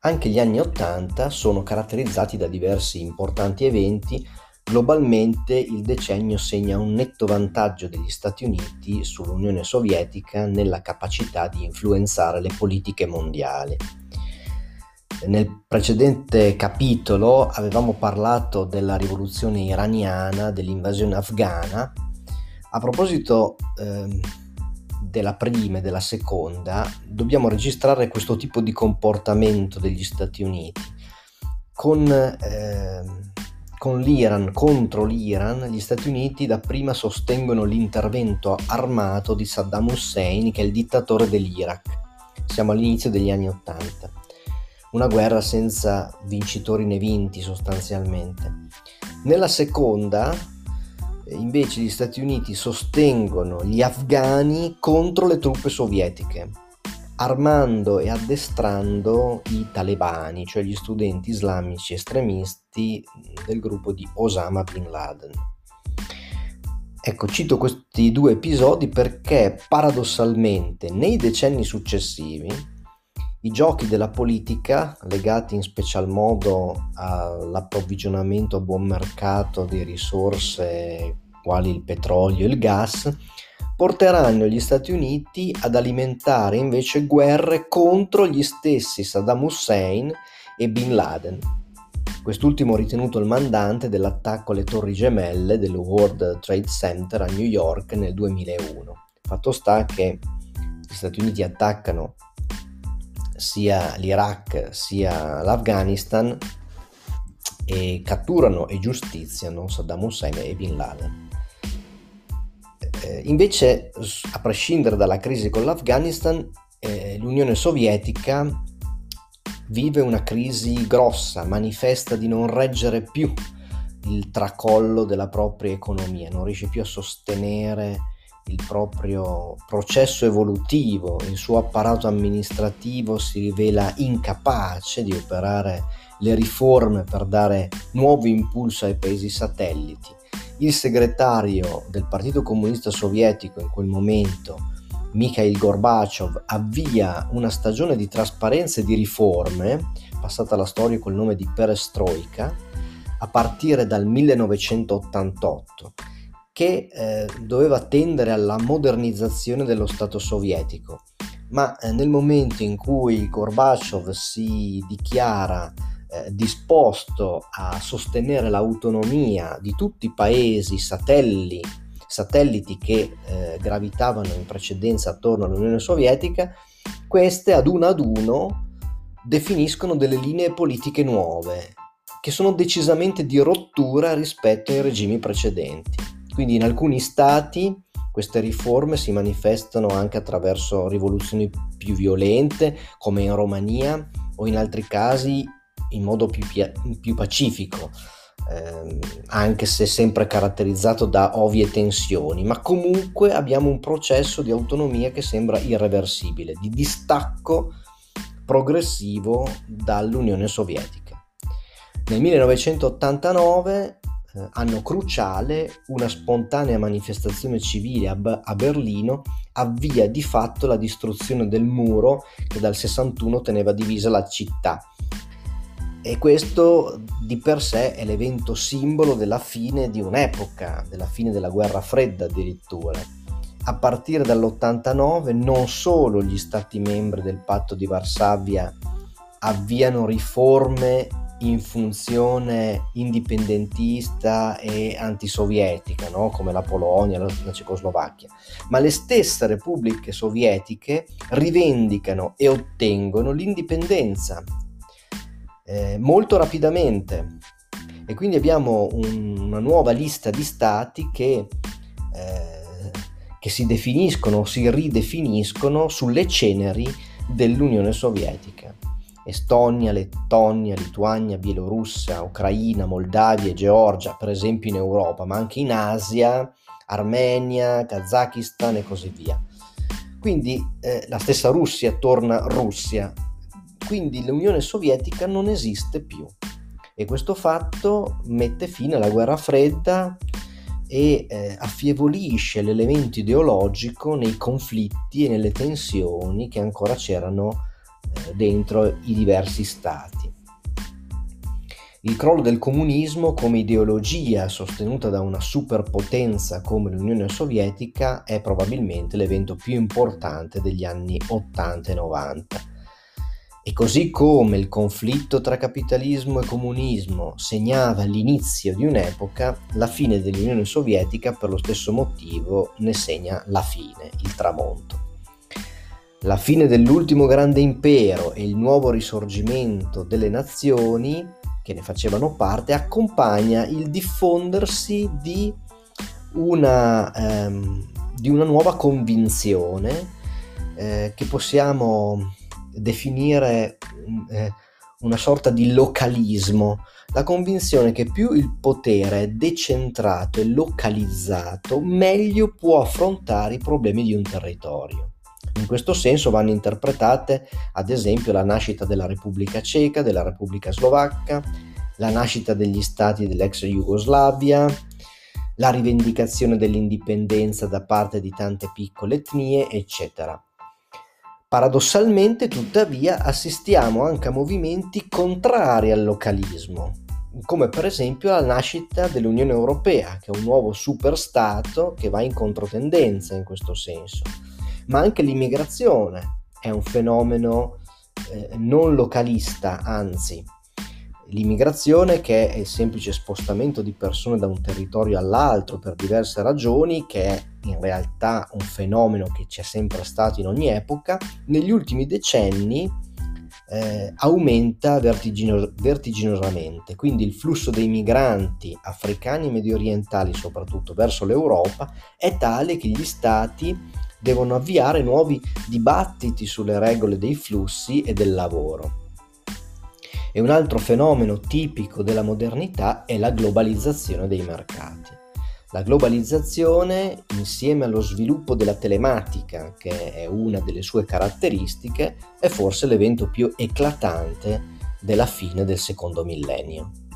Anche gli anni Ottanta sono caratterizzati da diversi importanti eventi. Globalmente il decennio segna un netto vantaggio degli Stati Uniti sull'Unione Sovietica nella capacità di influenzare le politiche mondiali. Nel precedente capitolo avevamo parlato della rivoluzione iraniana, dell'invasione afghana. A proposito eh, della prima e della seconda, dobbiamo registrare questo tipo di comportamento degli Stati Uniti. Con, eh, con l'Iran, contro l'Iran, gli Stati Uniti dapprima sostengono l'intervento armato di Saddam Hussein, che è il dittatore dell'Iraq. Siamo all'inizio degli anni Ottanta. Una guerra senza vincitori né vinti sostanzialmente. Nella seconda, invece gli Stati Uniti sostengono gli afghani contro le truppe sovietiche, armando e addestrando i talebani, cioè gli studenti islamici estremisti del gruppo di Osama Bin Laden. Ecco, cito questi due episodi perché paradossalmente nei decenni successivi i giochi della politica, legati in special modo all'approvvigionamento a buon mercato di risorse quali il petrolio e il gas, porteranno gli Stati Uniti ad alimentare invece guerre contro gli stessi Saddam Hussein e Bin Laden. Quest'ultimo ritenuto il mandante dell'attacco alle torri gemelle del World Trade Center a New York nel 2001. Fatto sta che gli Stati Uniti attaccano sia l'Iraq sia l'Afghanistan e catturano e giustiziano Saddam Hussein e Bin Laden. Eh, invece, a prescindere dalla crisi con l'Afghanistan, eh, l'Unione Sovietica vive una crisi grossa, manifesta di non reggere più il tracollo della propria economia, non riesce più a sostenere il proprio processo evolutivo, il suo apparato amministrativo si rivela incapace di operare le riforme per dare nuovo impulso ai paesi satelliti. Il segretario del Partito Comunista Sovietico in quel momento, Mikhail Gorbachev, avvia una stagione di trasparenza e di riforme, passata alla storia col nome di Perestroika, a partire dal 1988 che eh, doveva tendere alla modernizzazione dello Stato sovietico, ma eh, nel momento in cui Gorbaciov si dichiara eh, disposto a sostenere l'autonomia di tutti i paesi satelli, satelliti che eh, gravitavano in precedenza attorno all'Unione Sovietica, queste ad uno ad uno definiscono delle linee politiche nuove che sono decisamente di rottura rispetto ai regimi precedenti. Quindi in alcuni stati queste riforme si manifestano anche attraverso rivoluzioni più violente, come in Romania, o in altri casi in modo più, più pacifico, ehm, anche se sempre caratterizzato da ovvie tensioni, ma comunque abbiamo un processo di autonomia che sembra irreversibile, di distacco progressivo dall'Unione Sovietica. Nel 1989 eh, anno cruciale, una spontanea manifestazione civile a, a, Berlino avvia di fatto la distruzione del muro che dal 61 teneva divisa la città. E questo di per sé è l'evento simbolo della fine di un'epoca, della fine della guerra fredda addirittura. A partire dall'89 non solo gli stati membri del patto di Varsavia avviano riforme in funzione indipendentista e antisovietica, no? come la Polonia, la, la Cecoslovacchia, ma le stesse repubbliche sovietiche rivendicano e ottengono l'indipendenza eh, molto rapidamente e quindi abbiamo un, una nuova lista di stati che, eh, che si definiscono, si ridefiniscono sulle ceneri dell'Unione Sovietica. Estonia, Lettonia, Lituania, Bielorussia, Ucraina, Moldavia e Georgia, per esempio in Europa, ma anche in Asia, Armenia, Kazakistan e così via. Quindi eh, la stessa Russia torna Russia, quindi l'Unione Sovietica non esiste più e questo fatto mette fine alla guerra fredda e eh, affievolisce l'elemento ideologico nei conflitti e nelle tensioni che ancora c'erano dentro i diversi stati. Il crollo del comunismo come ideologia sostenuta da una superpotenza come l'Unione Sovietica è probabilmente l'evento più importante degli anni 80 e 90. E così come il conflitto tra capitalismo e comunismo segnava l'inizio di un'epoca, la fine dell'Unione Sovietica per lo stesso motivo ne segna la fine, il tramonto. La fine dell'ultimo grande impero e il nuovo risorgimento delle nazioni che ne facevano parte accompagna il diffondersi di una, ehm, di una nuova convinzione eh, che possiamo definire eh, una sorta di localismo, la convinzione che più il potere è decentrato e localizzato, meglio può affrontare i problemi di un territorio. In questo senso vanno interpretate ad esempio la nascita della Repubblica Ceca, della Repubblica Slovacca, la nascita degli stati dell'ex Jugoslavia, la rivendicazione dell'indipendenza da parte di tante piccole etnie, eccetera. Paradossalmente, tuttavia, assistiamo anche a movimenti contrari al localismo, come per esempio la nascita dell'Unione Europea, che è un nuovo superstato che va in controtendenza in questo senso ma anche l'immigrazione è un fenomeno eh, non localista, anzi l'immigrazione che è il semplice spostamento di persone da un territorio all'altro per diverse ragioni, che è in realtà un fenomeno che c'è sempre stato in ogni epoca, negli ultimi decenni eh, aumenta vertigino- vertiginosamente. Quindi il flusso dei migranti africani e medio orientali, soprattutto verso l'Europa, è tale che gli stati devono avviare nuovi dibattiti sulle regole dei flussi e del lavoro. E un altro fenomeno tipico della modernità è la globalizzazione dei mercati. La globalizzazione, insieme allo sviluppo della telematica, che è una delle sue caratteristiche, è forse l'evento più eclatante della fine del secondo millennio.